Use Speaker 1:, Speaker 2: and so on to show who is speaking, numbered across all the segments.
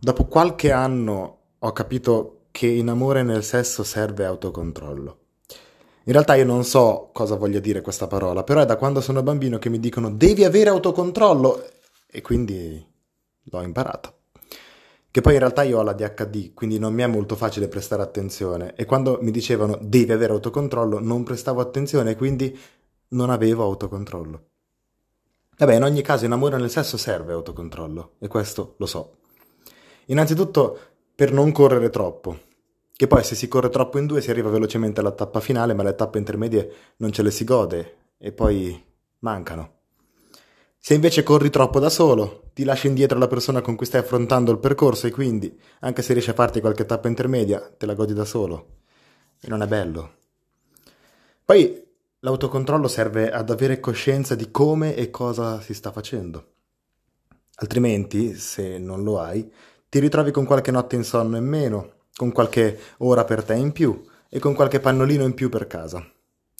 Speaker 1: Dopo qualche anno ho capito che in amore nel sesso serve autocontrollo. In realtà io non so cosa voglia dire questa parola, però è da quando sono bambino che mi dicono devi avere autocontrollo e quindi l'ho imparato. Che poi in realtà io ho la DHD, quindi non mi è molto facile prestare attenzione e quando mi dicevano devi avere autocontrollo non prestavo attenzione e quindi non avevo autocontrollo. Vabbè, in ogni caso in amore nel sesso serve autocontrollo e questo lo so. Innanzitutto per non correre troppo, che poi se si corre troppo in due si arriva velocemente alla tappa finale, ma le tappe intermedie non ce le si gode e poi mancano. Se invece corri troppo da solo, ti lasci indietro la persona con cui stai affrontando il percorso e quindi, anche se riesci a farti qualche tappa intermedia, te la godi da solo. E non è bello. Poi l'autocontrollo serve ad avere coscienza di come e cosa si sta facendo. Altrimenti, se non lo hai, ti ritrovi con qualche notte insonno in meno, con qualche ora per te in più e con qualche pannolino in più per casa.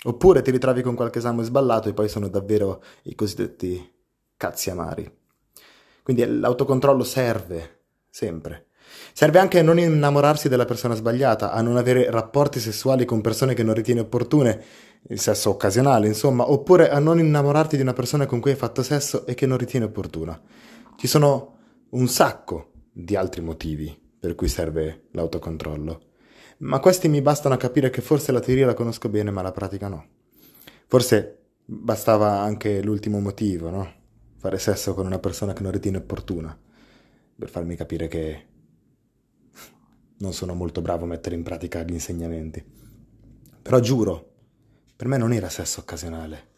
Speaker 1: Oppure ti ritrovi con qualche esame sballato e poi sono davvero i cosiddetti cazzi amari. Quindi l'autocontrollo serve, sempre. Serve anche a non innamorarsi della persona sbagliata, a non avere rapporti sessuali con persone che non ritieni opportune, il sesso occasionale, insomma, oppure a non innamorarti di una persona con cui hai fatto sesso e che non ritieni opportuna. Ci sono un sacco di altri motivi per cui serve l'autocontrollo. Ma questi mi bastano a capire che forse la teoria la conosco bene, ma la pratica no. Forse bastava anche l'ultimo motivo, no? Fare sesso con una persona che non ritiene opportuna, per farmi capire che non sono molto bravo a mettere in pratica gli insegnamenti. Però giuro, per me non era sesso occasionale.